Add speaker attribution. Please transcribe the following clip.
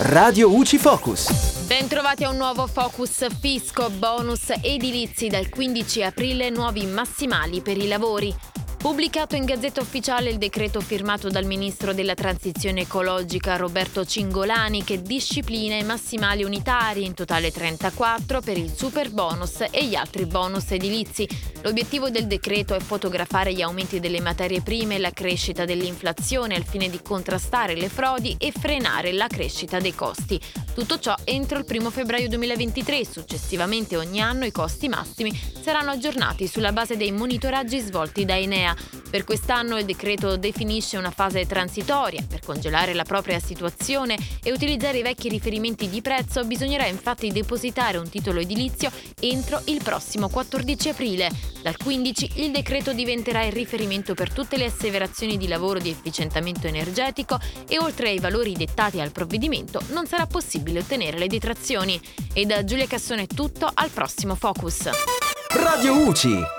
Speaker 1: Radio UCI Focus.
Speaker 2: Bentrovati a un nuovo Focus Fisco Bonus Edilizi dal 15 aprile nuovi massimali per i lavori. Pubblicato in Gazzetta Ufficiale il decreto firmato dal ministro della Transizione Ecologica Roberto Cingolani che disciplina i massimali unitari, in totale 34, per il super bonus e gli altri bonus edilizi. L'obiettivo del decreto è fotografare gli aumenti delle materie prime e la crescita dell'inflazione al fine di contrastare le frodi e frenare la crescita dei costi. Tutto ciò entro il 1 febbraio 2023. Successivamente ogni anno i costi massimi saranno aggiornati sulla base dei monitoraggi svolti da Enea. Per quest'anno il decreto definisce una fase transitoria. Per congelare la propria situazione e utilizzare i vecchi riferimenti di prezzo bisognerà infatti depositare un titolo edilizio entro il prossimo 14 aprile. Dal 15 il decreto diventerà il riferimento per tutte le asseverazioni di lavoro di efficientamento energetico e oltre ai valori dettati al provvedimento non sarà possibile ottenere le detrazioni. E da Giulia Cassone è tutto, al prossimo Focus.
Speaker 1: Radio UCI.